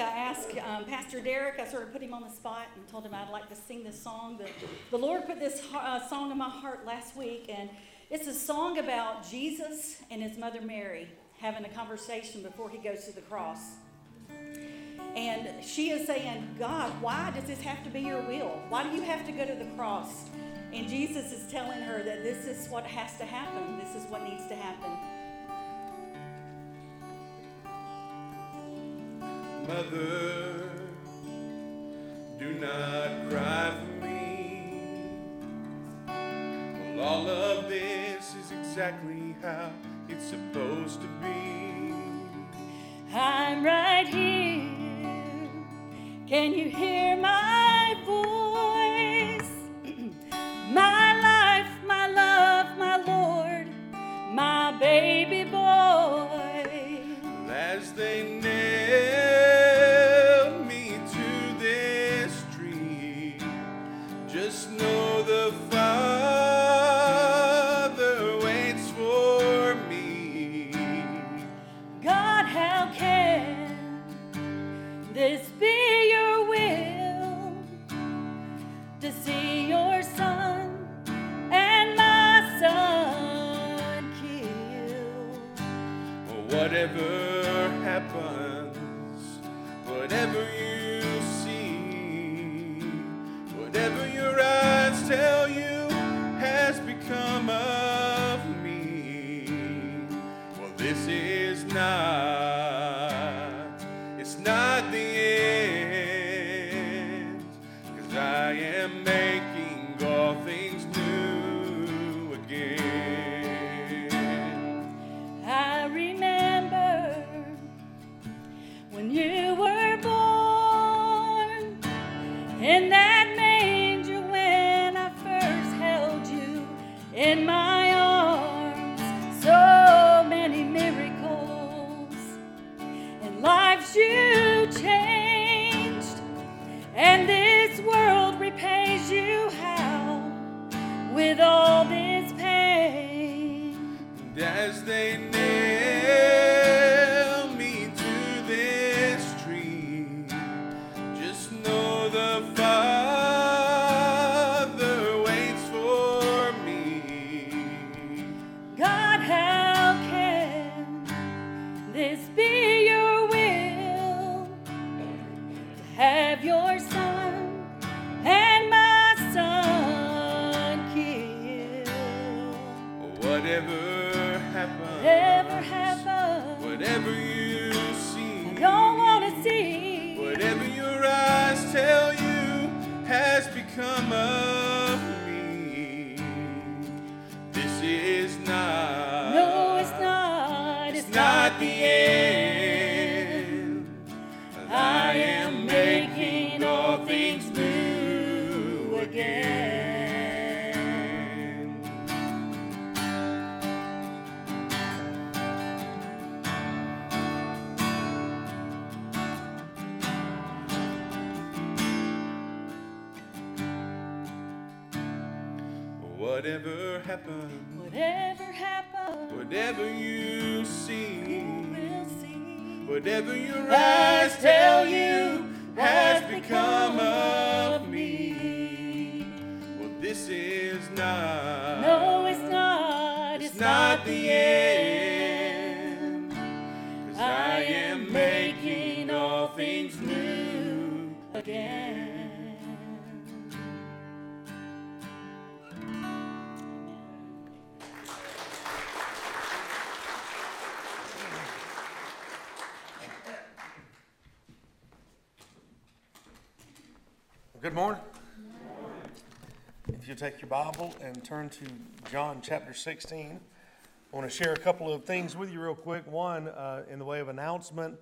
I asked um, Pastor Derek, I sort of put him on the spot and told him I'd like to sing this song. But the Lord put this uh, song in my heart last week, and it's a song about Jesus and his mother Mary having a conversation before he goes to the cross. And she is saying, God, why does this have to be your will? Why do you have to go to the cross? And Jesus is telling her that this is what has to happen, this is what needs to happen. Mother, do not cry for me. All of this is exactly how it's supposed to be. I'm right here. Can you hear my voice? Tell you It's take your Bible and turn to John chapter 16, I want to share a couple of things with you real quick. One, uh, in the way of announcement,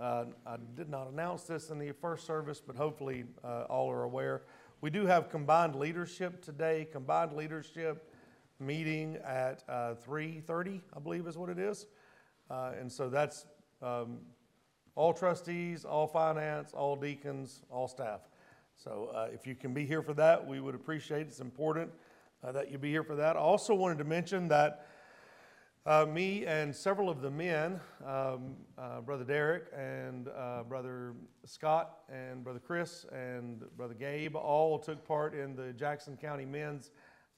uh, I did not announce this in the first service, but hopefully uh, all are aware. We do have combined leadership today, combined leadership meeting at uh, 3:30, I believe is what it is. Uh, and so that's um, all trustees, all finance, all deacons, all staff. So uh, if you can be here for that, we would appreciate it. It's important uh, that you be here for that. I also wanted to mention that Uh, me and several of the men, um, uh, Brother Derek and uh, Brother Scott and Brother Chris and Brother Gabe, all took part in the Jackson County Men's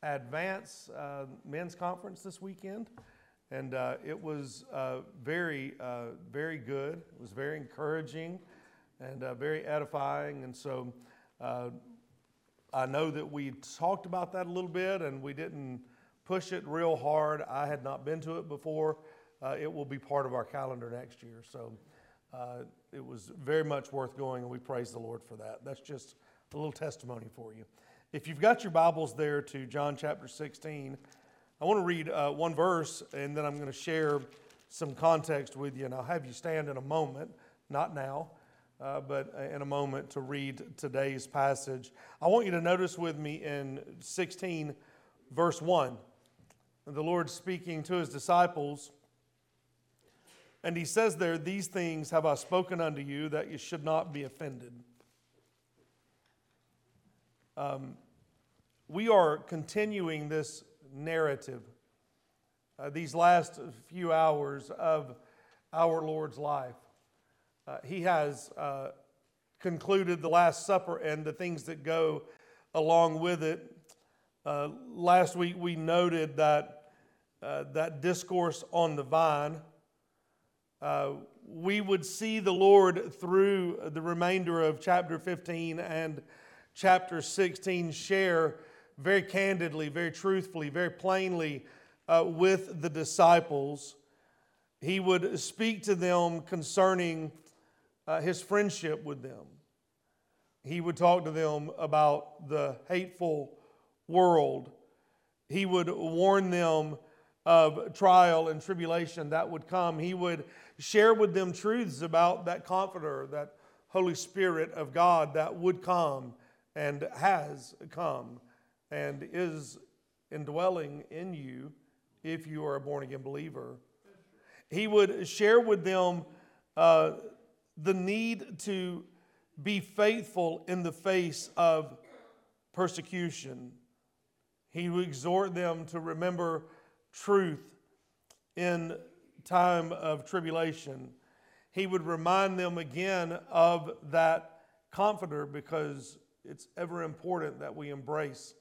Advance uh, Men's Conference this weekend. And it was very, very good. It was very encouraging and very edifying. And so uh, I know that we talked about that a little bit and we didn't push it real hard. I had not been to it before. Uh, it will be part of our calendar next year. So uh, it was very much worth going, and we praise the Lord for that. That's just a little testimony for you. If you've got your Bibles there to John chapter 16, I want to read uh, one verse, and then I'm going to share some context with you. And I'll have you stand in a moment, not now. Uh, but in a moment to read today's passage. I want you to notice with me in 16, verse 1 the Lord speaking to his disciples. And he says there, These things have I spoken unto you, that you should not be offended. Um, we are continuing this narrative, uh, these last few hours of our Lord's life. Uh, he has uh, concluded the Last Supper and the things that go along with it uh, last week we noted that uh, that discourse on the vine. Uh, we would see the Lord through the remainder of chapter 15 and chapter 16 share very candidly, very truthfully, very plainly uh, with the disciples. He would speak to them concerning uh, his friendship with them. He would talk to them about the hateful world. He would warn them of trial and tribulation that would come. He would share with them truths about that comforter, that Holy Spirit of God that would come and has come and is indwelling in you if you are a born again believer. He would share with them uh, the need to be faithful in the face of persecution he would exhort them to remember truth in time of tribulation. He would remind them again of that comforter because it's ever important that we embrace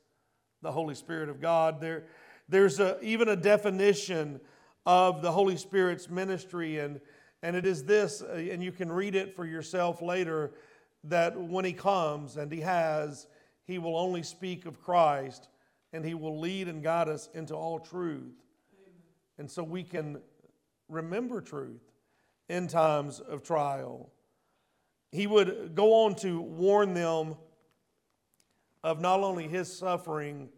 the Holy Spirit of God. There, there's a, even a definition of the Holy Spirit's ministry, and, and it is this, uh, and you can read it for yourself later, that when He comes, and He has, He will only speak of Christ and He will lead and guide us into all truth. And so we can remember truth in times of trial. He would go on to warn them of not only His suffering,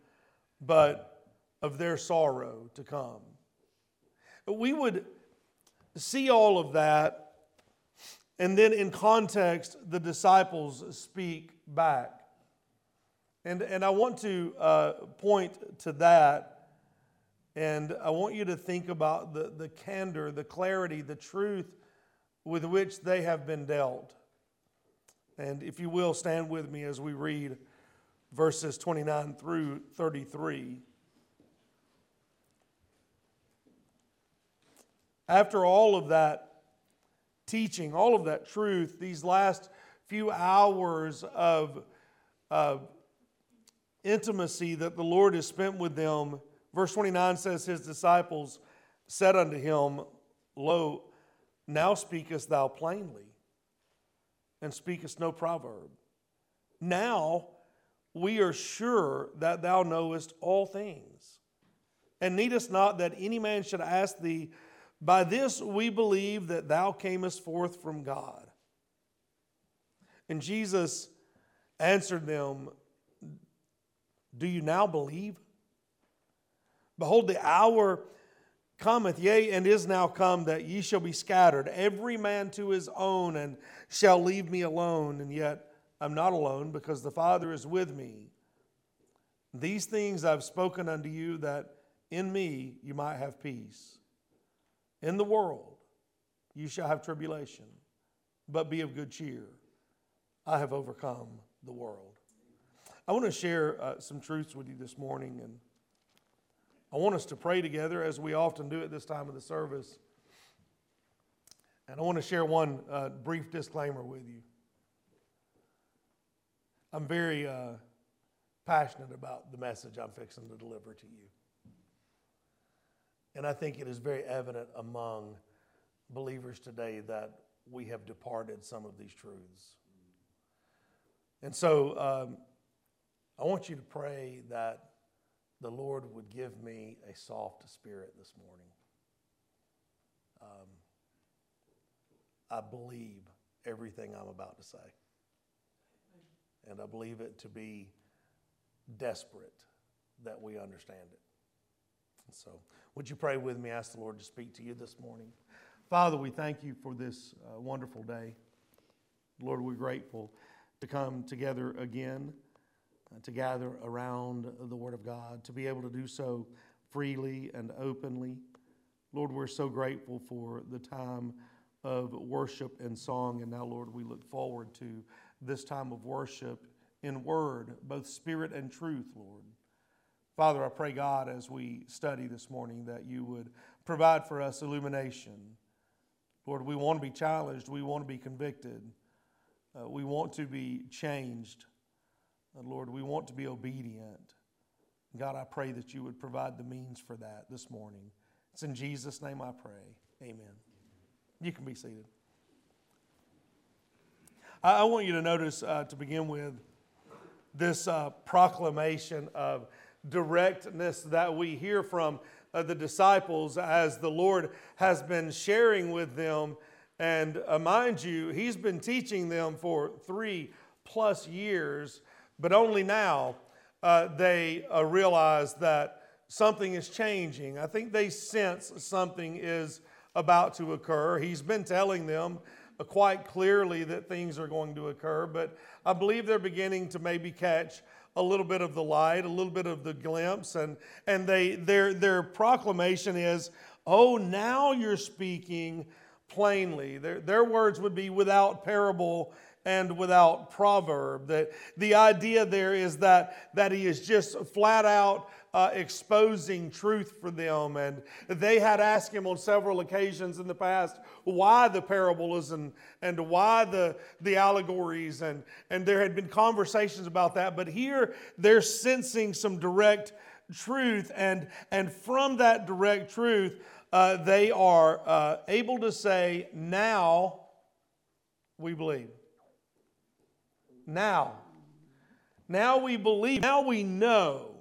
but of their sorrow to come. We would see all of that, and then in context, the disciples speak back. And, and I want to uh, point to that, and I want you to think about the, the candor, the clarity, the truth with which they have been dealt. And if you will, stand with me as we read verses 29 through 33. After all of that teaching, all of that truth, these last few hours of, of intimacy that the Lord has spent with them. Verse 29 says, His disciples said unto him, Lo, now speakest thou plainly, and speakest no proverb. Now we are sure that thou knowest all things, and needest not that any man should ask thee. By this we believe that thou camest forth from God. And Jesus answered them, do you now believe? Behold, the hour cometh, yea, and is now come, that ye shall be scattered, every man to his own, and shall leave me alone. And yet I'm not alone, because the Father is with me. These things I've spoken unto you, that in me you might have peace. In the world you shall have tribulation, but be of good cheer. I have overcome the world. I want to share uh, some truths with you this morning, and I want us to pray together as we often do at this time of the service. And I want to share one uh, brief disclaimer with you. I'm very uh, passionate about the message I'm fixing to deliver to you. And I think it is very evident among believers today that we have departed some of these truths. And so um, I want you to pray that the Lord would give me a soft spirit this morning. Um, I believe everything I'm about to say. And I believe it to be desperate that we understand it. And so, would you pray with me? Ask the Lord to speak to you this morning. Father, we thank you for this uh, wonderful day. Lord, we're grateful to come together again, uh, to gather around the Word of God, to be able to do so freely and openly. Lord, we're so grateful for the time of worship and song. And now, Lord, we look forward to this time of worship in word, both spirit and truth, Lord. Father, I pray, God, as we study this morning, that you would provide for us illumination. Lord, we want to be challenged, we want to be convicted, uh, we want to be changed. And Lord, we want to be obedient. God, I pray that you would provide the means for that this morning. It's in Jesus' name I pray. Amen. You can be seated. I, I want you to notice uh, to begin with this uh, proclamation of directness that we hear from uh, the disciples as the Lord has been sharing with them. And uh, mind you, He's been teaching them for three plus years, but only now uh, they uh, realize that something is changing. I think they sense something is about to occur. He's been telling them uh, quite clearly that things are going to occur, but I believe they're beginning to maybe catch a little bit of the light, a little bit of the glimpse, and, and they, their, their proclamation is, Oh, now you're speaking plainly. Their, their words would be without parable and without proverb. That the idea there is that, that he is just flat out uh, exposing truth for them. And they had asked him on several occasions in the past why the parables and, and why the, the allegories. And, and there had been conversations about that. But here they're sensing some direct truth. And, and from that direct truth, uh, they are uh, able to say, now we believe. Now. Now we believe. Now we know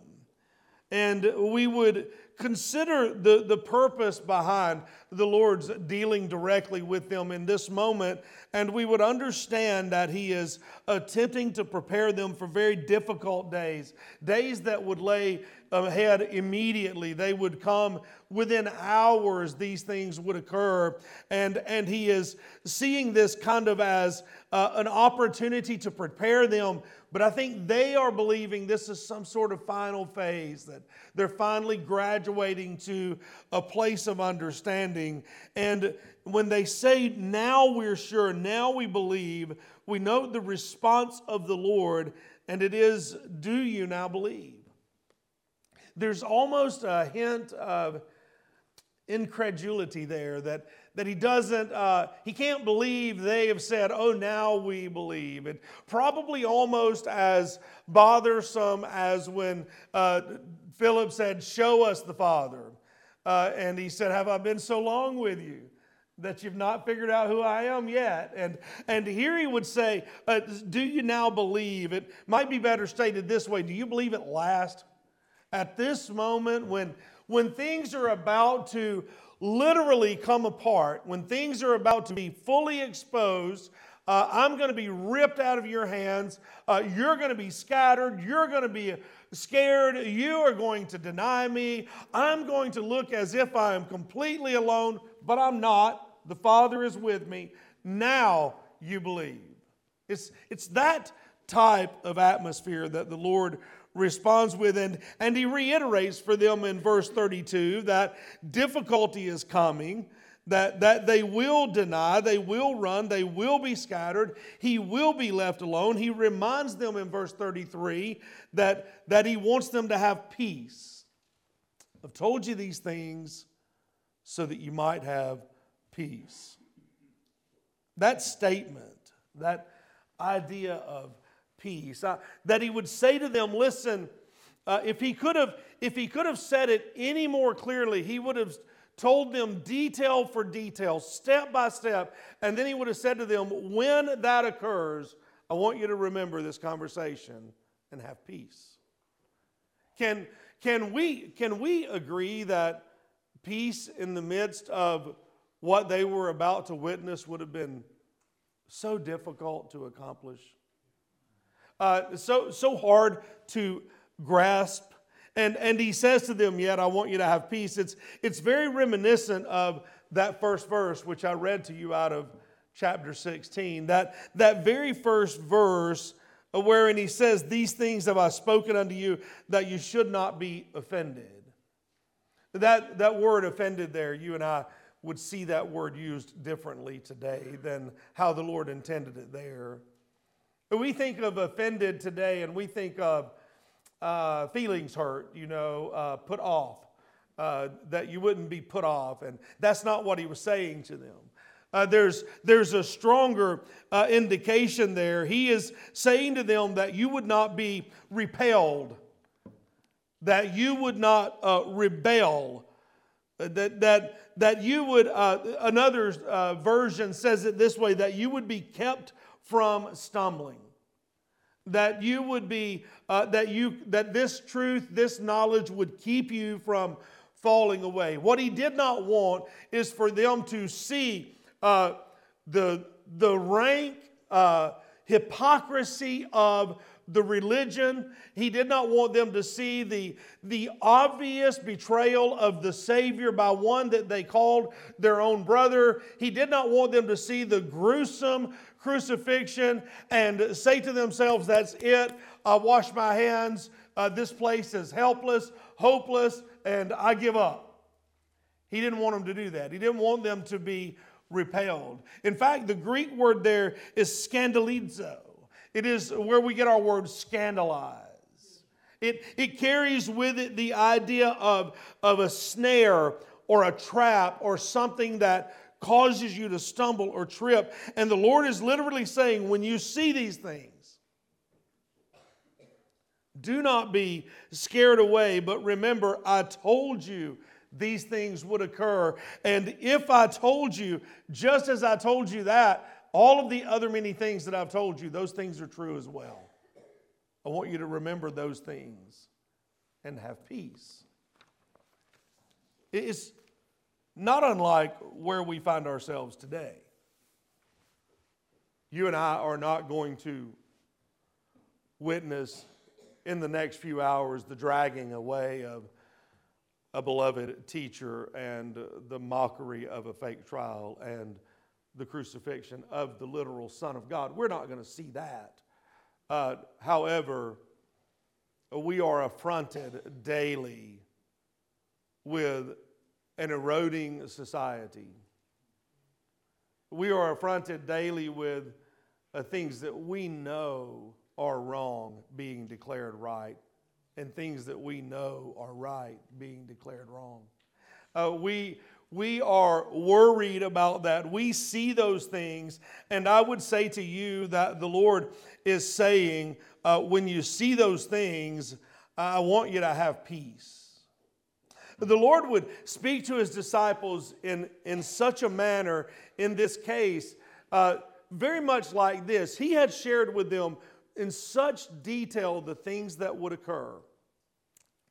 and we would consider the, the purpose behind the Lord's dealing directly with them in this moment, and we would understand that He is attempting to prepare them for very difficult days, days that would lay ahead immediately. They would come within hours, these things would occur. And, and He is seeing this kind of as uh, an opportunity to prepare them but I think they are believing this is some sort of final phase, that they're finally graduating to a place of understanding. And when they say, now we're sure, now we believe, we know the response of the Lord, and it is, do you now believe? There's almost a hint of incredulity there that that he doesn't, uh, he can't believe they have said, oh, now we believe. And probably almost as bothersome as when uh, Philip said, show us the Father. Uh, and he said, have I been so long with you? that you've not figured out who I am yet. And, and here he would say, uh, Do you now believe? It might be better stated this way Do you believe at last? At this moment, when, when things are about to literally come apart, when things are about to be fully exposed, uh, I'm going to be ripped out of your hands. Uh, you're going to be scattered. You're going to be scared. You are going to deny me. I'm going to look as if I am completely alone, but I'm not. The Father is with me. Now you believe. It's, it's that type of atmosphere that the Lord responds with. And, and he reiterates for them in verse 32 that difficulty is coming, that, that they will deny, they will run, they will be scattered, he will be left alone. He reminds them in verse 33 that, that he wants them to have peace. I've told you these things so that you might have peace. That statement, that idea of peace, uh, that he would say to them, listen, uh, if he could have if he could have said it any more clearly, he would have told them detail for detail, step by step, and then he would have said to them, when that occurs, I want you to remember this conversation and have peace. Can, can, we, can we agree that peace in the midst of what they were about to witness would have been so difficult to accomplish? Uh, so, so hard to grasp. And, and he says to them, Yet I want you to have peace. It's, it's very reminiscent of that first verse, which I read to you out of chapter 16. That, that very first verse, wherein he says, These things have I spoken unto you, that you should not be offended. That, that word offended there, you and I would see that word used differently today than how the Lord intended it there. We think of offended today and we think of uh, feelings hurt, you know, uh, put off, uh, that you wouldn't be put off. And that's not what he was saying to them. Uh, there's, there's a stronger uh, indication there. He is saying to them that you would not be repelled, that you would not uh, rebel, that, that, that you would, another version says it this way, that you would be kept from stumbling that you would be uh, that you that this truth this knowledge would keep you from falling away what he did not want is for them to see uh, the the rank uh, hypocrisy of the religion. He did not want them to see the, the obvious betrayal of the Savior by one that they called their own brother. He did not want them to see the gruesome crucifixion and say to themselves, That's it. I wash my hands. Uh, this place is helpless, hopeless, and I give up. He didn't want them to do that. He didn't want them to be repelled. In fact, the Greek word there is scandalizo. It is where we get our word scandalize. It, it carries with it the idea of, of a snare or a trap or something that causes you to stumble or trip. And the Lord is literally saying, when you see these things, do not be scared away, but remember, I told you these things would occur. And if I told you, just as I told you that, all of the other many things that I've told you, those things are true as well. I want you to remember those things and have peace. It's, not unlike where we find ourselves today. You and I are not going to witness in the next few hours the dragging away of a beloved teacher and the mockery of a fake trial and the crucifixion of the literal Son of God. We're not going to see that. Uh, however, we are affronted daily with an eroding society. We are affronted daily with uh, things that we know are wrong being declared right, and things that we know are right being declared wrong. Uh, we, we are worried about that. We see those things, and I would say to you that the Lord is saying, uh, when you see those things, I want you to have peace the Lord would speak to his disciples in, in such a manner in this case, uh, very much like this. He had shared with them in such detail the things that would occur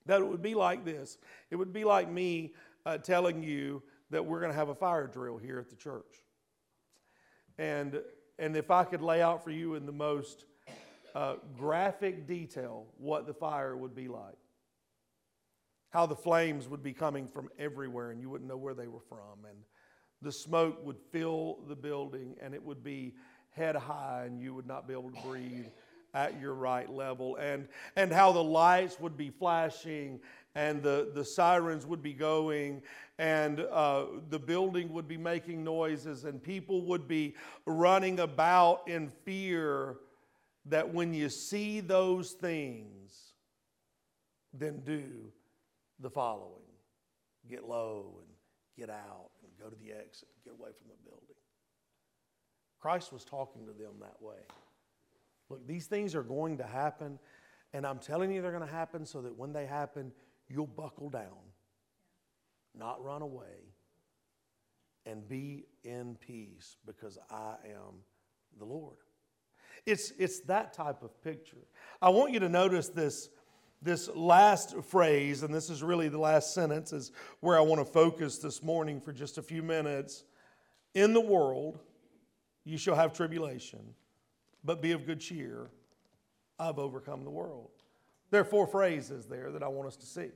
that it would be like this. It would be like me uh, telling you that we're going to have a fire drill here at the church. And, and if I could lay out for you in the most uh, graphic detail what the fire would be like how the flames would be coming from everywhere and you wouldn't know where they were from. And the smoke would fill the building and it would be head high and you would not be able to breathe at your right level. And, and how the lights would be flashing and the, the sirens would be going and uh, the building would be making noises and people would be running about in fear that when you see those things, then do the following. get low and get out and go to the exit, get away from the building. Christ was talking to them that way. Look, these things are going to happen, and I'm telling you they're going to happen so that when they happen, you'll buckle down, not run away, and be in peace because I am the Lord. It's, it's that type of picture. I want you to notice this, this last phrase, and this is really the last sentence, is where I want to focus this morning for just a few minutes. In the world, you shall have tribulation, but be of good cheer. I've overcome the world. There are four phrases there that I want us to see.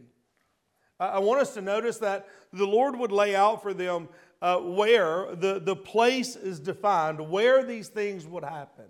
I want us to notice that the Lord would lay out for them uh, where the, the place is defined, where these things would happen.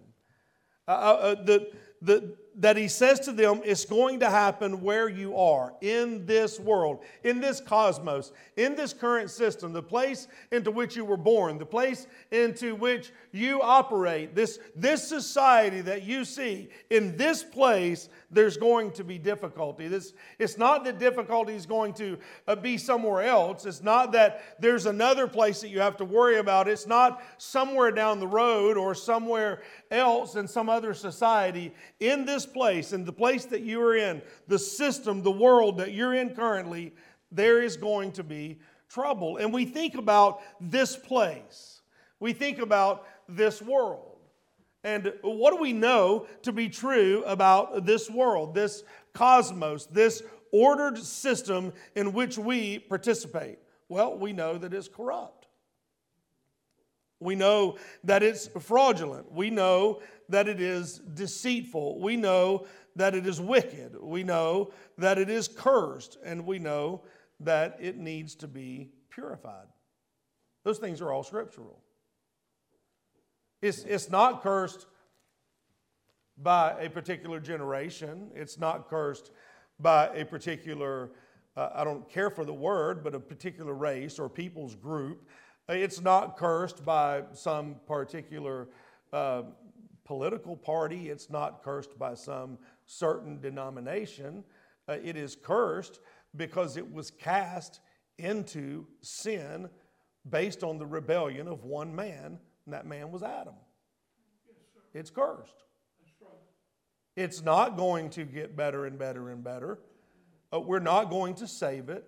Uh, uh, uh the, the, that he says to them, it's going to happen where you are, in this world, in this cosmos, in this current system, the place into which you were born, the place into which you operate, this, this society that you see, in this place, there's going to be difficulty. This, it's not that difficulty is going to uh, be somewhere else. It's not that there's another place that you have to worry about. It's not somewhere down the road or somewhere else in some other society. In this place, in the place that you are in, the system, the world that you're in currently, there is going to be trouble. And we think about this place, we think about this world. And what do we know to be true about this world, this cosmos, this ordered system in which we participate? Well, we know that it's corrupt. We know that it's fraudulent. We know that it is deceitful. We know that it is wicked. We know that it is cursed. And we know that it needs to be purified. Those things are all scriptural. It's, it's not cursed by a particular generation, it's not cursed by a particular, uh, I don't care for the word, but a particular race or people's group. It's not cursed by some particular uh, political party. It's not cursed by some certain denomination. Uh, it is cursed because it was cast into sin based on the rebellion of one man and that man was Adam. It's cursed. It's not going to get better and better and better. Uh, we're not going to save it.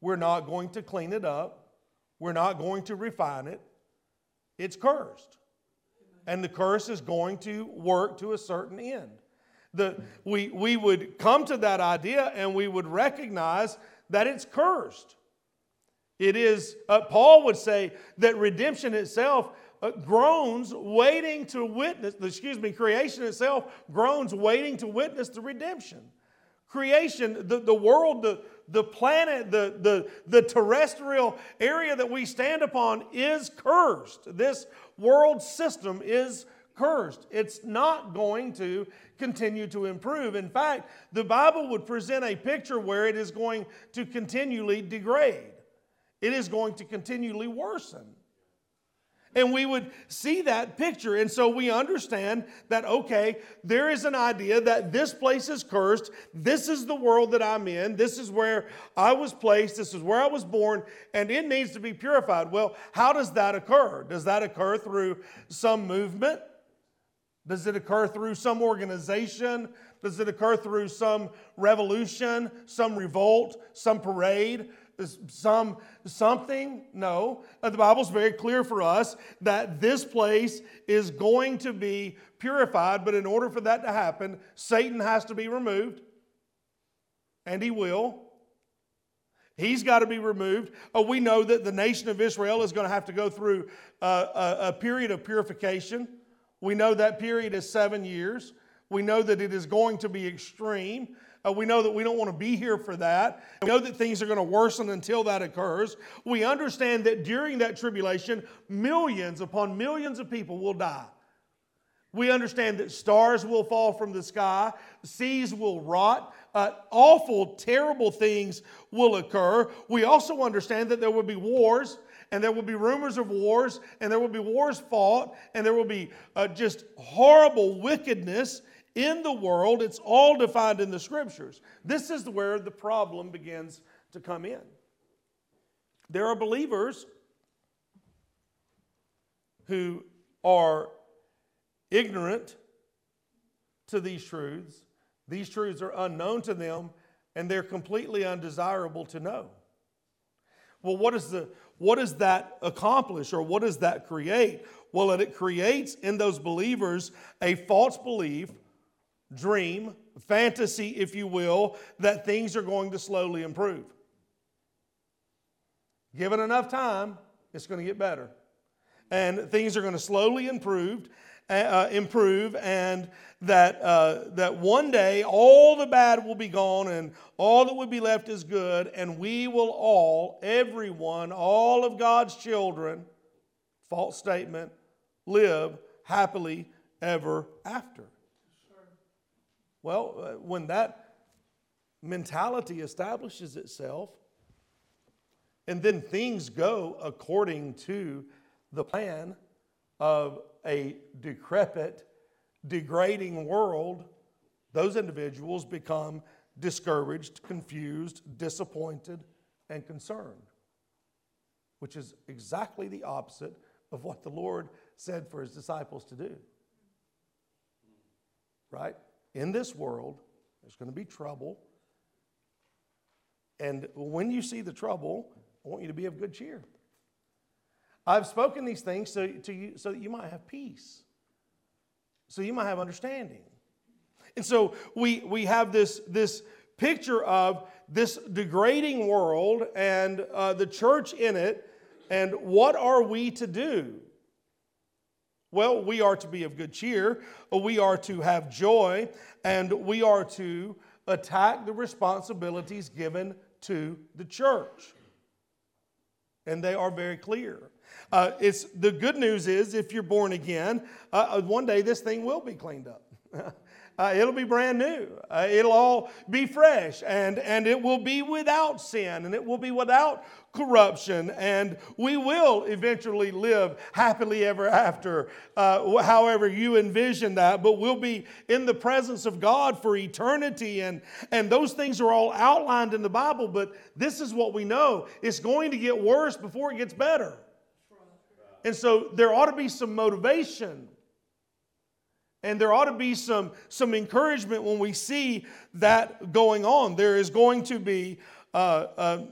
We're not going to clean it up. We're not going to refine it. It's cursed. And the curse is going to work to a certain end. The, we, we would come to that idea and we would recognize that it's cursed. It is, uh, Paul would say that redemption itself uh, groans waiting to witness, excuse me, creation itself groans waiting to witness the redemption. Creation, the, the world, the, the planet, the, the, the terrestrial area that we stand upon is cursed. This world system is cursed. It's not going to continue to improve. In fact, the Bible would present a picture where it is going to continually degrade, it is going to continually worsen. And we would see that picture. And so we understand that, okay, there is an idea that this place is cursed. This is the world that I'm in. This is where I was placed. This is where I was born. And it needs to be purified. Well, how does that occur? Does that occur through some movement? Does it occur through some organization? Does it occur through some revolution, some revolt, some parade? Some something? No. Uh, the bible's very clear for us that this place is going to be purified but in order for that to happen satan has to be removed. And he will. He's got to be removed. Uh, we know that the nation of israel is going to have to go through uh, a, a period of purification. We know that period is seven years. We know that it is going to be extreme uh, we know that we don't want to be here for that. We know that things are going to worsen until that occurs. We understand that during that tribulation, millions upon millions of people will die. We understand that stars will fall from the sky, seas will rot, uh, awful, terrible things will occur. We also understand that there will be wars, and there will be rumors of wars, and there will be wars fought, and there will be uh, just horrible wickedness in the world. It's all defined in the scriptures. This is where the problem begins to come in. there are believers who are ignorant to these truths. These truths are unknown to them and they're completely undesirable to know. Well, what, is the, what does that accomplish or what does that create? Well, it creates in those believers a false belief, dream, fantasy, if you will, that things are going to slowly improve. Given enough time, it's going to get better. And things are going to slowly improve, uh, improve, and that, uh, that one day all the bad will be gone and all that will be left is good, and we will all, everyone, all of God's children, false statement, live happily ever after. Well, uh, when that mentality establishes itself, and then things go according to the plan of a decrepit, degrading world, those individuals become discouraged, confused, disappointed, and concerned, which is exactly the opposite of what the Lord said for his disciples to do. Right? In this world, there's going to be trouble. And when you see the trouble, I want you to be of good cheer. I've spoken these things so, to you, so that you might have peace, so you might have understanding. And so we, we have this, this picture of this degrading world and uh, the church in it, and what are we to do? Well, we are to be of good cheer, we are to have joy, and we are to attack the responsibilities given to the church. And they are very clear. Uh, it's, the good news is, if you're born again, uh, uh one day this thing will be cleaned up. Uh, it'll be brand new. Uh, it'll all be fresh, and, and it will be without sin, and it will be without corruption, and we will eventually live happily ever after, uh, however you envision that. But we'll be in the presence of God for eternity, and, and those things are all outlined in the Bible. But this is what we know it's going to get worse before it gets better. And so there ought to be some motivation and there ought to be some, some encouragement when we see that going on. There is going to be, uh, uh,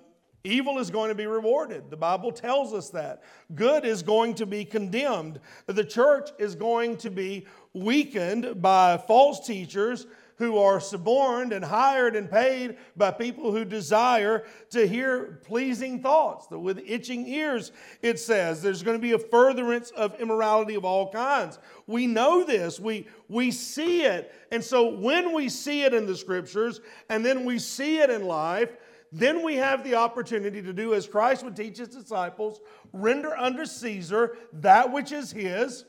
evil is going to be rewarded. The Bible tells us that. Good is going to be condemned. The church is going to be weakened by false teachers who are suborned and hired and paid by people who desire to hear pleasing thoughts. With itching ears, it says there's going to be a furtherance of immorality of all kinds. We know this, we, we see it. And so when we see it in the scriptures and then we see it in life, then we have the opportunity to do as Christ would teach his disciples render unto Caesar that which is his,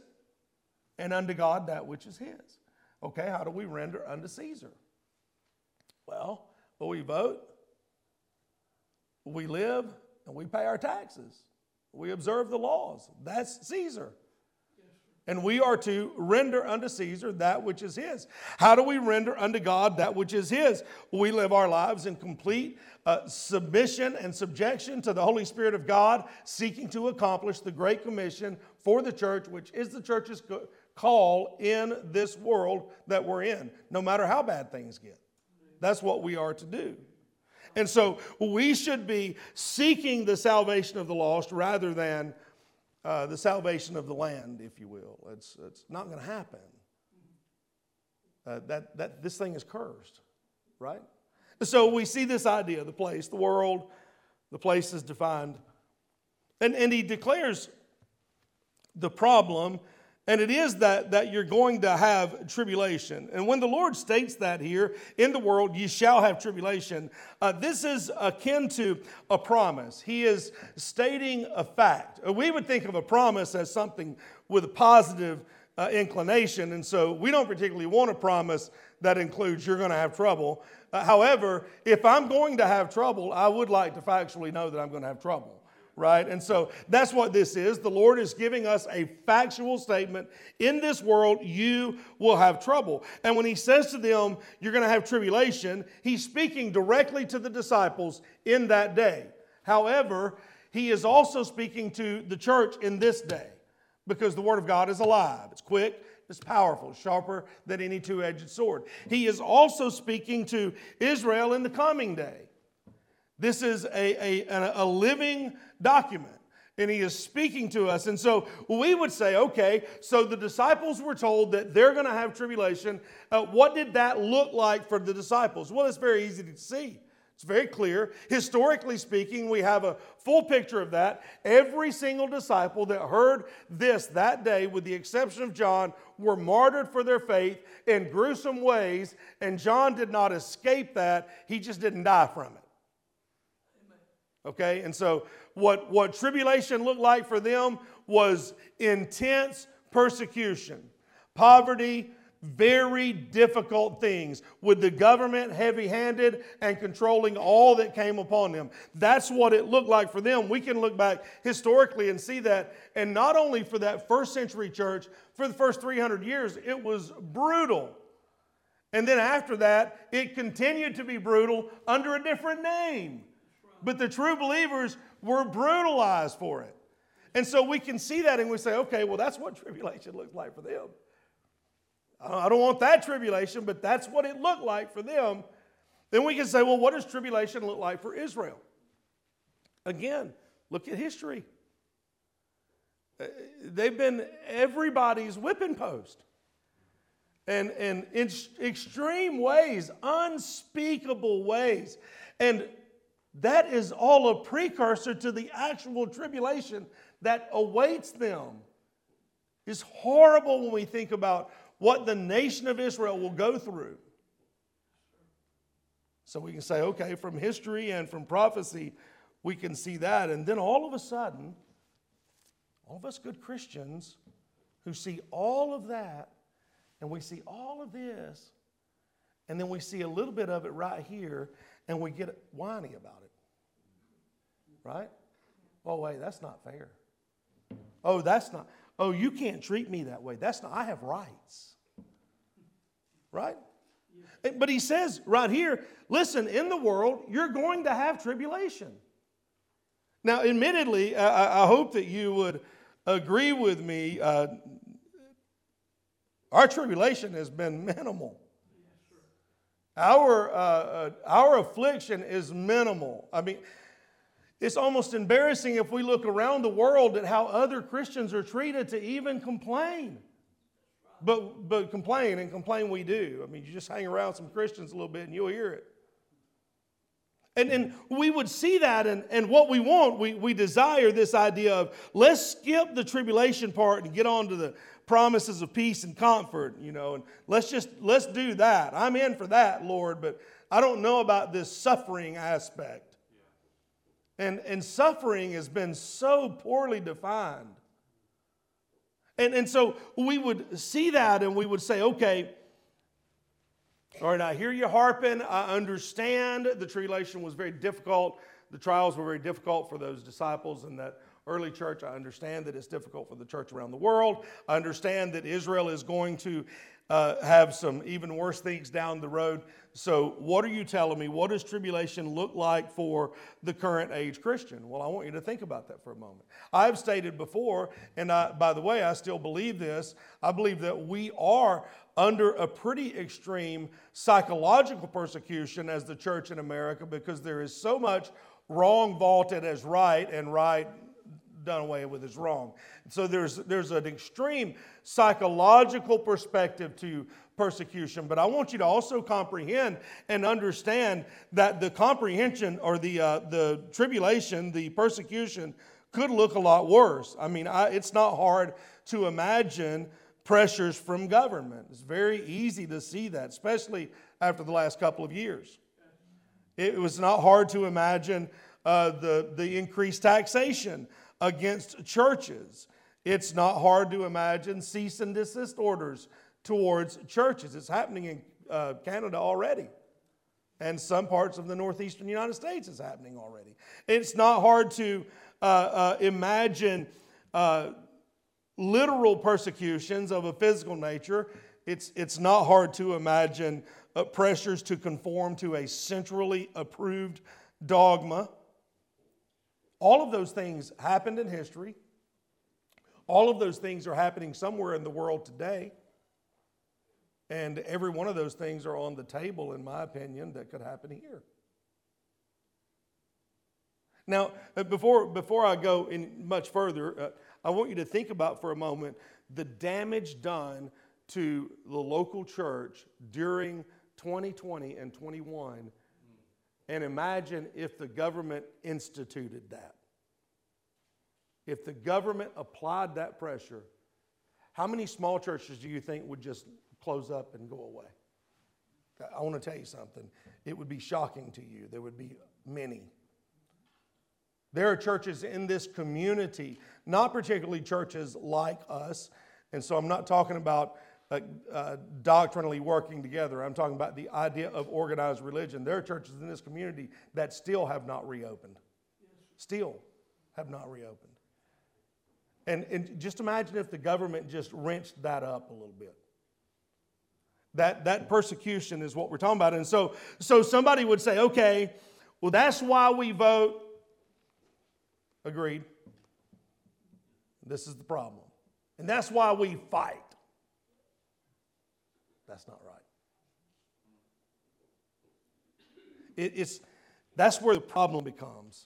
and unto God that which is his. Okay, how do we render unto Caesar? Well, we vote, we live, and we pay our taxes. We observe the laws. That's Caesar. And we are to render unto Caesar that which is his. How do we render unto God that which is his? We live our lives in complete uh, submission and subjection to the Holy Spirit of God, seeking to accomplish the Great Commission for the church, which is the church's call in this world that we're in, no matter how bad things get. That's what we are to do. And so we should be seeking the salvation of the lost rather than uh, the salvation of the land, if you will. It's, it's not going to happen. Uh, that, that this thing is cursed, right? So we see this idea the place, the world, the place is defined. And, and he declares the problem and it is that, that you're going to have tribulation. And when the Lord states that here, in the world you shall have tribulation, uh, this is akin to a promise. He is stating a fact. Uh, we would think of a promise as something with a positive uh, inclination, and so we don't particularly want a promise that includes you're going to have trouble. Uh, however, if I'm going to have trouble, I would like to factually know that I'm going to have trouble right? And so that's what this is. The Lord is giving us a factual statement. In this world, you will have trouble. And when He says to them, You're going to have tribulation, He's speaking directly to the disciples in that day. However, he is also speaking to the church in this day because the Word of God is alive. It's quick, it's powerful, sharper than any two edged sword. He is also speaking to Israel in the coming day. This is a, a, a living document and he is speaking to us. And so we would say, okay, so the disciples were told that they're going to have tribulation. Uh, what did that look like for the disciples? Well, it's very easy to see. It's very clear. Historically speaking, we have a full picture of that. Every single disciple that heard this that day, with the exception of John, were martyred for their faith in gruesome ways, and John did not escape that. He just didn't die from it. Okay, and so what, what tribulation looked like for them was intense persecution, poverty, very difficult things with the government heavy handed and controlling all that came upon them. That's what it looked like for them. We can look back historically and see that. And not only for that first century church, for the first 300 years, it was brutal. And then after that, it continued to be brutal under a different name. But the true believers were brutalized for it. And so we can see that and we say, okay, well, that's what tribulation looks like for them. I don't want that tribulation, but that's what it looked like for them. Then we can say, well, what does tribulation look like for Israel? Again, look at history. Uh, they've been everybody's whipping post. And, and in extreme ways, unspeakable ways. And that is all a precursor to the actual tribulation that awaits them. It's horrible when we think about what the nation of Israel will go through. So we can say, okay, from history and from prophecy, we can see that. And then all of a sudden, all of us good Christians who see all of that, and we see all of this, and then we see a little bit of it right here, and we get whiny about it. Right? Oh, wait, that's not fair. Oh, that's not. Oh, you can't treat me that way. That's not, I have rights. Right? But he says right here listen, in the world, you're going to have tribulation. Now, admittedly, I, I hope that you would agree with me. Uh, our tribulation has been minimal. Our, uh, uh, our affliction is minimal. I mean, it's almost embarrassing if we look around the world at how other Christians are treated to even complain. But, but complain and complain we do. I mean, you just hang around some Christians a little bit and you'll hear it. And, and we would see that, and, and what we want, we, we desire this idea of let's skip the tribulation part and get on to the promises of peace and comfort, you know, and let's just let's do that. I'm in for that, Lord, but I don't know about this suffering aspect. And, and suffering has been so poorly defined. And, and so we would see that and we would say, okay, all right, I hear you harping. I understand the tribulation was very difficult. The trials were very difficult for those disciples and that early church. I understand that it's difficult for the church around the world. I understand that Israel is going to uh, have some even worse things down the road. So, what are you telling me? What does tribulation look like for the current age Christian? Well, I want you to think about that for a moment. I've stated before, and I, by the way, I still believe this. I believe that we are under a pretty extreme psychological persecution as the church in America because there is so much wrong vaulted as right and right done away with is wrong. So there's, there's an extreme psychological perspective to persecution, but I want you to also comprehend and understand that the comprehension or the, uh, the tribulation, the persecution, could look a lot worse. I mean, I, it's not hard to imagine pressures from government. It's very easy to see that, especially after the last couple of years. It was not hard to imagine uh, the, the increased taxation against churches. It's not hard to imagine cease and desist orders towards churches. It's happening in uh, Canada already. And some parts of the northeastern United States is happening already. It's not hard to uh, uh, imagine uh, literal persecutions of a physical nature. It's, it's not hard to imagine uh, pressures to conform to a centrally approved dogma All of those things happened in history. All of those things are happening somewhere in the world today. And every one of those things are on the table, in my opinion, that could happen here. Now, uh, before, before I go in much further, uh, I want you to think about for a moment the damage done to the local church during 2020 and 21, and imagine if the government instituted that. If the government applied that pressure, how many small churches do you think would just close up and go away? I want to tell you something. It would be shocking to you. There would be many. There are churches in this community, not particularly churches like us, and so I'm not talking about uh, uh, doctrinally working together. I'm talking about the idea of organized religion. There are churches in this community that still have not reopened. Still have not reopened. And, and just imagine if the government just wrenched that up a little bit. That, that persecution is what we're talking about. And so, so somebody would say, okay, well, that's why we vote. Agreed. This is the problem. And that's why we fight. That's not right. It, it's, that's where the problem becomes.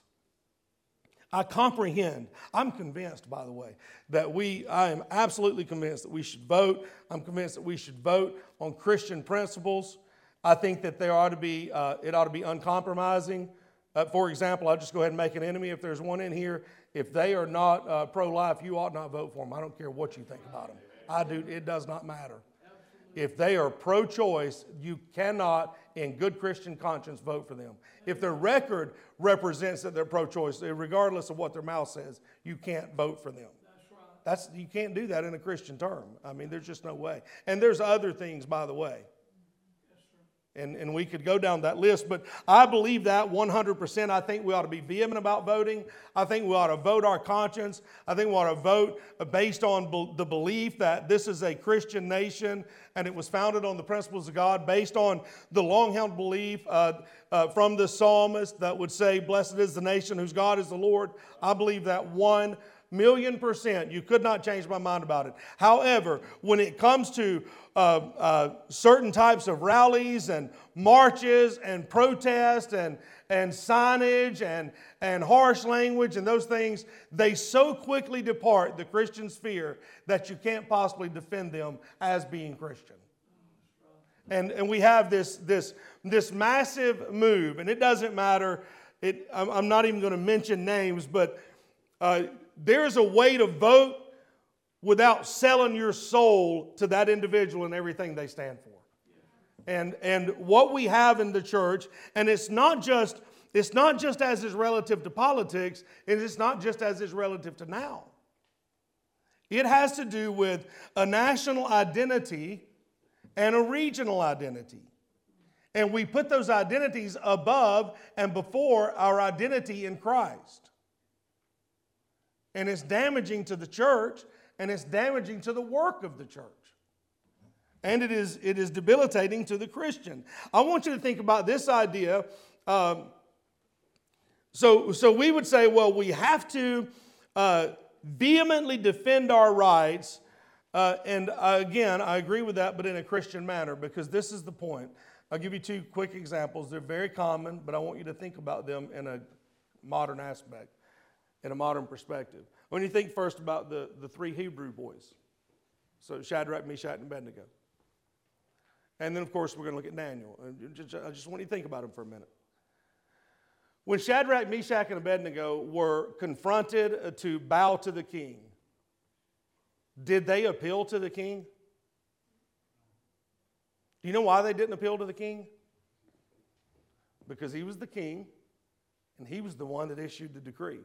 I comprehend. I'm convinced, by the way, that we, I am absolutely convinced that we should vote. I'm convinced that we should vote on Christian principles. I think that there ought to be, uh, it ought to be uncompromising. Uh, for example, I'll just go ahead and make an enemy. If there's one in here, if they are not uh, pro life, you ought not vote for them. I don't care what you think about them. I do, it does not matter. If they are pro choice, you cannot, in good Christian conscience, vote for them. If their record represents that they're pro choice, regardless of what their mouth says, you can't vote for them. That's, you can't do that in a Christian term. I mean, there's just no way. And there's other things, by the way. And, and we could go down that list, but I believe that 100%. I think we ought to be vehement about voting. I think we ought to vote our conscience. I think we ought to vote based on be- the belief that this is a Christian nation and it was founded on the principles of God, based on the long held belief uh, uh, from the psalmist that would say, Blessed is the nation whose God is the Lord. I believe that one million percent. You could not change my mind about it. However, when it comes to uh, uh, certain types of rallies and marches and protest and, and signage and, and harsh language and those things, they so quickly depart the Christian sphere that you can't possibly defend them as being Christian. And, and we have this, this, this massive move, and it doesn't matter. It, I'm, I'm not even going to mention names, but uh, there's a way to vote without selling your soul to that individual and everything they stand for. And, and what we have in the church, and it's not just it's not just as is relative to politics, and it's not just as is relative to now. It has to do with a national identity and a regional identity. And we put those identities above and before our identity in Christ. And it's damaging to the church and it's damaging to the work of the church. And it is, it is debilitating to the Christian. I want you to think about this idea. Um, so, so we would say, well, we have to uh, vehemently defend our rights. Uh, and again, I agree with that, but in a Christian manner, because this is the point. I'll give you two quick examples. They're very common, but I want you to think about them in a modern aspect in a modern perspective. When you think first about the, the three Hebrew boys, so Shadrach, Meshach, and Abednego. And then, of course, we're going to look at Daniel. I just want you to think about him for a minute. When Shadrach, Meshach, and Abednego were confronted uh, to bow to the king, did they appeal to the king? Do you know why they didn't appeal to the king? Because he was the king and he was the one that issued the decree.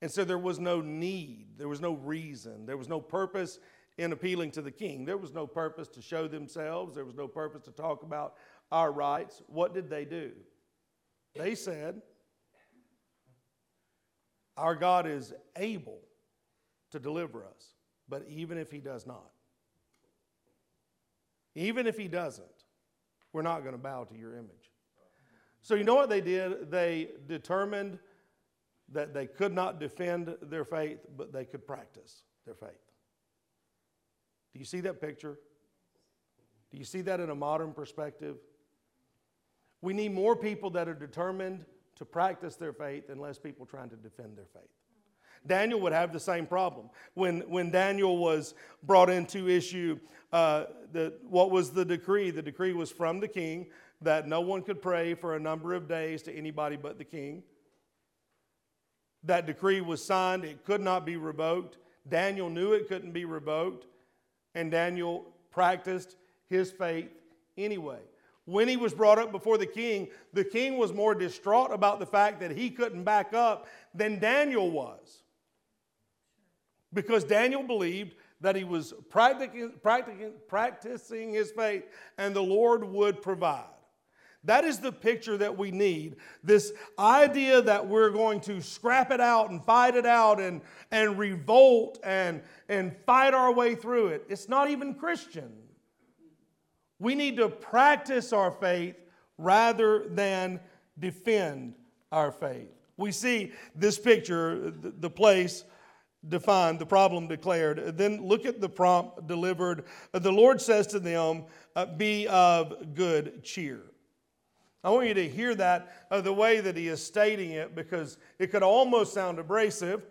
And so there was no need, there was no reason, there was no purpose in appealing to the king. There was no purpose to show themselves, there was no purpose to talk about our rights. What did they do? They said, Our God is able to deliver us, but even if He does not, even if He doesn't, we're not going to bow to your image. So, you know what they did? They determined that they could not defend their faith, but they could practice their faith. Do you see that picture? Do you see that in a modern perspective? We need more people that are determined to practice their faith and less people trying to defend their faith. Daniel would have the same problem. When, when Daniel was brought into issue, uh, the, what was the decree? The decree was from the king that no one could pray for a number of days to anybody but the king. That decree was signed, it could not be revoked. Daniel knew it couldn't be revoked, and Daniel practiced his faith anyway. When he was brought up before the king, the king was more distraught about the fact that he couldn't back up than Daniel was. Because Daniel believed that he was practicing, practicing, practicing his faith and the Lord would provide. That is the picture that we need. This idea that we're going to scrap it out and fight it out and, and revolt and, and fight our way through it. It's not even Christian. We need to practice our faith rather than defend our faith. We see this picture, the place defined, the problem declared. Then look at the prompt delivered. The Lord says to them, uh, Be of good cheer. I want you to hear that uh, the way that he is stating it because it could almost sound abrasive.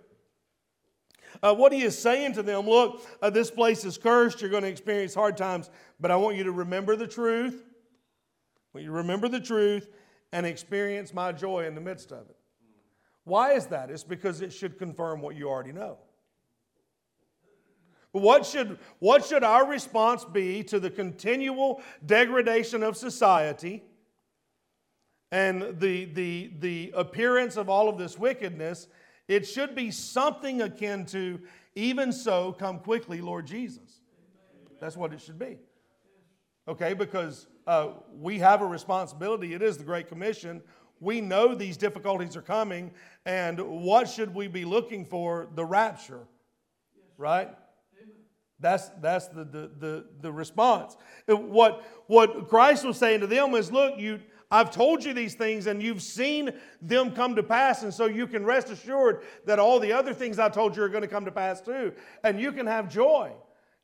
Uh, what he is saying to them look, uh, this place is cursed. You're going to experience hard times, but I want you to remember the truth. I want you to remember the truth and experience my joy in the midst of it. Why is that? It's because it should confirm what you already know. But what should, what should our response be to the continual degradation of society and the, the, the appearance of all of this wickedness it should be something akin to, even so, come quickly, Lord Jesus. That's what it should be. Okay, because uh, we have a responsibility. It is the Great Commission. We know these difficulties are coming, and what should we be looking for? The rapture, right? That's, that's the, the, the, the response. What, what Christ was saying to them is look, you I've told you these things and you've seen them come to pass, and so you can rest assured that all the other things I told you are going to come to pass too. And you can have joy.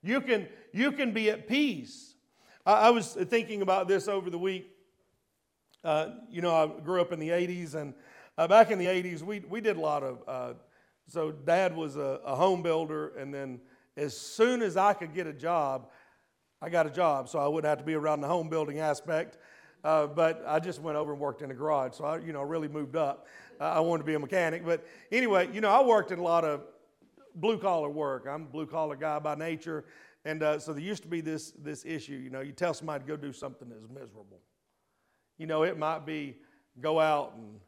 You can, you can be at peace. I, I was thinking about this over the week. Uh, you know, I grew up in the 80s, and uh, back in the 80s, we, we did a lot of. Uh, so, dad was a, a home builder, and then as soon as I could get a job, I got a job, so I wouldn't have to be around the home building aspect. Uh, but I just went over and worked in a garage, so I, you know, really moved up. Uh, I wanted to be a mechanic, but anyway, you know, I worked in a lot of blue collar work. I'm a blue collar guy by nature, and uh, so there used to be this this issue. You know, you tell somebody to go do something that's miserable. You know, it might be go out and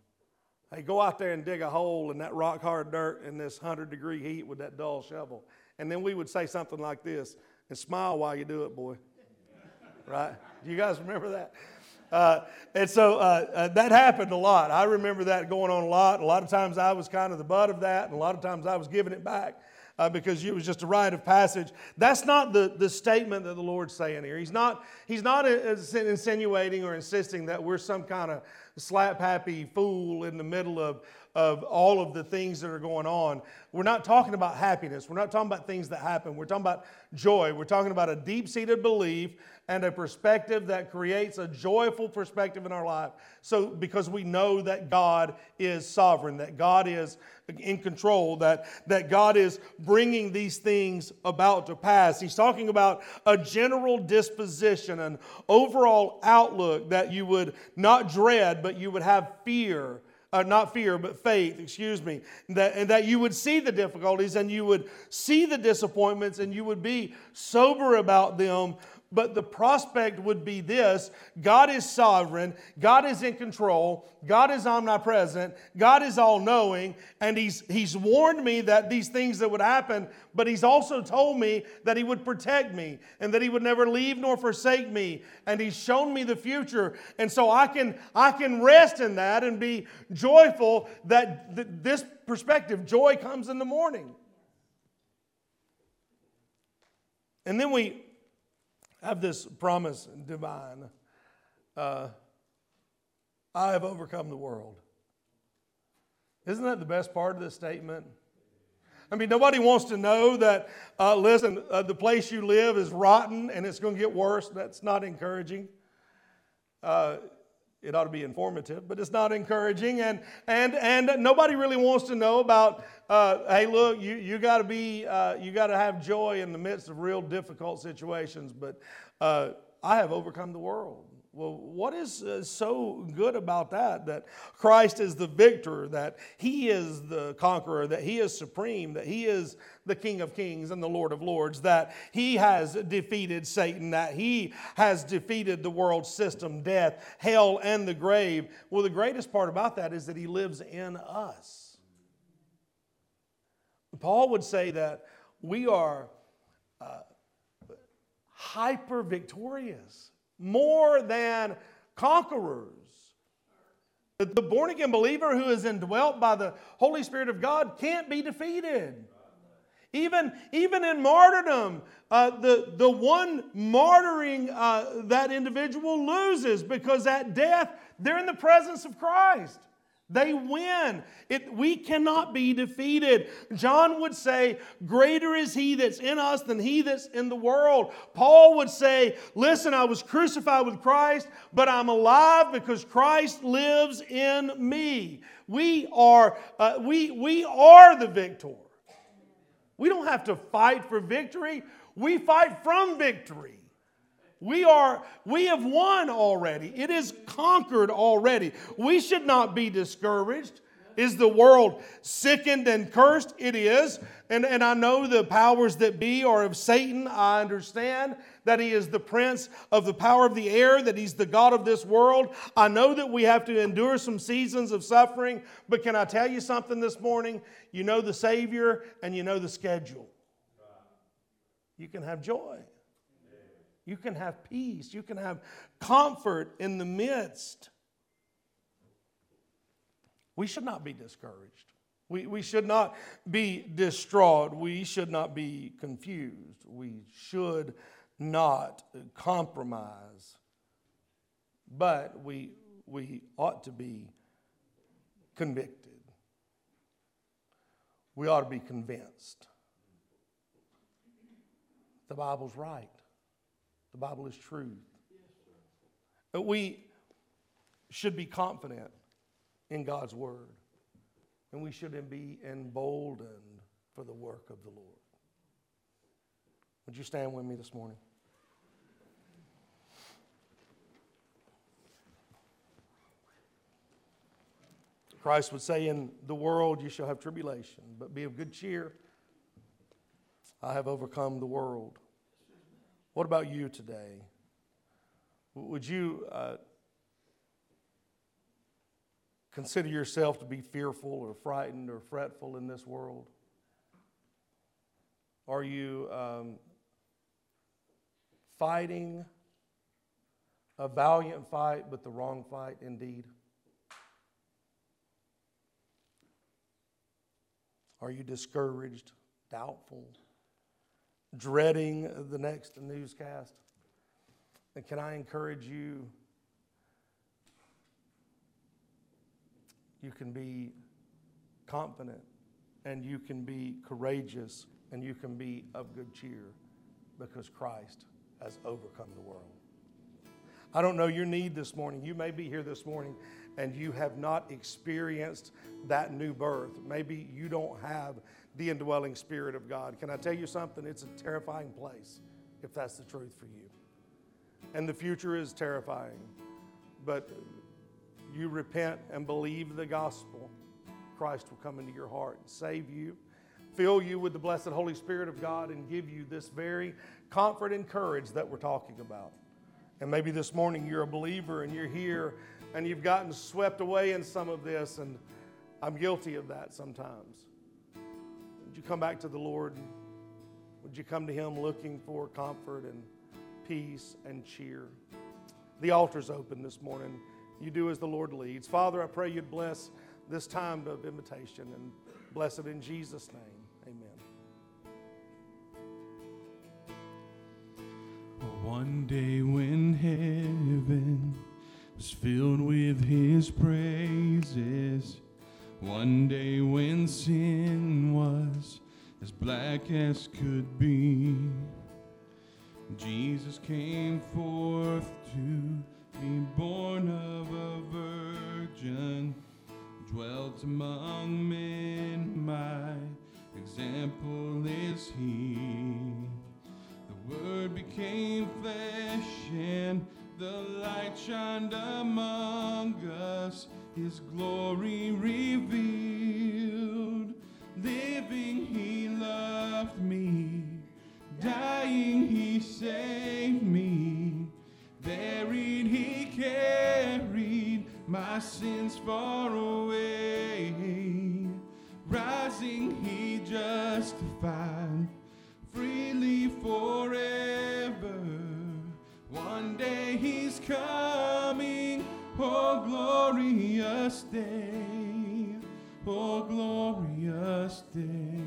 hey, go out there and dig a hole in that rock hard dirt in this hundred degree heat with that dull shovel, and then we would say something like this and smile while you do it, boy. right? Do you guys remember that? Uh, and so uh, uh, that happened a lot. I remember that going on a lot. A lot of times I was kind of the butt of that, and a lot of times I was giving it back. Uh, because it was just a rite of passage. That's not the, the statement that the Lord's saying here. He's not, he's not insinuating or insisting that we're some kind of slap happy fool in the middle of, of all of the things that are going on. We're not talking about happiness. We're not talking about things that happen. We're talking about joy. We're talking about a deep seated belief and a perspective that creates a joyful perspective in our life. So, because we know that God is sovereign, that God is in control, that, that God is bringing these things about to pass. He's talking about a general disposition, an overall outlook that you would not dread, but you would have fear. Uh, not fear, but faith, excuse me, that, and that you would see the difficulties and you would see the disappointments and you would be sober about them but the prospect would be this. God is sovereign, God is in control, God is omnipresent, God is all knowing, and he's, he's warned me that these things that would happen, but He's also told me that He would protect me and that He would never leave nor forsake me, and He's shown me the future. And so I can, I can rest in that and be joyful that th- this perspective, joy comes in the morning. And then we have this promise divine uh, I have overcome the world. Isn't that the best part of this statement? I mean, nobody wants to know that, uh, listen, uh, the place you live is rotten and it's going to get worse. That's not encouraging. It ought to be informative, but it's not encouraging. And, and, and nobody really wants to know about, uh, hey, look, you, you got to be, uh, you got to have joy in the midst of real difficult situations. But uh, I have overcome the world. Well, what is uh, so good about that? That Christ is the victor, that He is the conqueror, that He is supreme, that He is the King of kings and the Lord of lords, that He has defeated Satan, that He has defeated the world system, death, hell, and the grave. Well, the greatest part about that is that He lives in us. Paul would say that we are uh, hyper victorious more than conquerors. The born again believer who is indwelt by the Holy Spirit of God can't be defeated. Even, even in martyrdom, uh, the, the one martyring uh, that individual loses because at death, they're in the presence of Christ. They win. It, we cannot be defeated. John would say, Greater is he that's in us than he that's in the world. Paul would say, Listen, I was crucified with Christ, but I'm alive because Christ lives in me. We are, uh, we, we are the victor. We don't have to fight for victory, we fight from victory. We are we have won already. It is conquered already. We should not be discouraged. Is the world sickened and cursed? It is. And, and I know the powers that be are of Satan. I understand that he is the prince of the power of the air, that he's the God of this world. I know that we have to endure some seasons of suffering, but can I tell you something this morning? You know the Savior and you know the schedule. You can have joy. You can have peace. You can have comfort in the midst. We should not be discouraged. We, we should not be distraught. We should not be confused. We should not compromise. But we, we ought to be convicted. We ought to be convinced. The Bible's right. The Bible is truth. But we should be confident in God's word. And we should be emboldened for the work of the Lord. Would you stand with me this morning? Christ would say, In the world you shall have tribulation, but be of good cheer. I have overcome the world. What about you today? Would you uh, consider yourself to be fearful or frightened or fretful in this world? Are you um, fighting a valiant fight, but the wrong fight indeed? Are you discouraged, doubtful? Dreading the next newscast. And can I encourage you? You can be confident and you can be courageous and you can be of good cheer because Christ has overcome the world. I don't know your need this morning. You may be here this morning and you have not experienced that new birth. Maybe you don't have the indwelling Spirit of God. Can I tell you something? It's a terrifying place if that's the truth for you. And the future is terrifying. But you repent and believe the gospel, Christ will come into your heart and save you, fill you with the blessed Holy Spirit of God, and give you this very comfort and courage that we're talking about. And maybe this morning you're a believer and you're here and you've gotten swept away in some of this, and I'm guilty of that sometimes. Would you come back to the Lord? Would you come to Him looking for comfort and peace and cheer? The altar's open this morning. You do as the Lord leads. Father, I pray you'd bless this time of invitation and bless it in Jesus' name. Amen. One day when heaven was filled with his praises One day when sin was as black as could be, Jesus came forth to be born of a virgin, dwelt among men. My example is he. The Word became flesh and the light shined among us, His glory revealed. Living, He loved me. Dying, He saved me. Buried, He carried my sins far away. Rising, He justified freely forever. One day he's coming, oh glorious day, oh glorious day.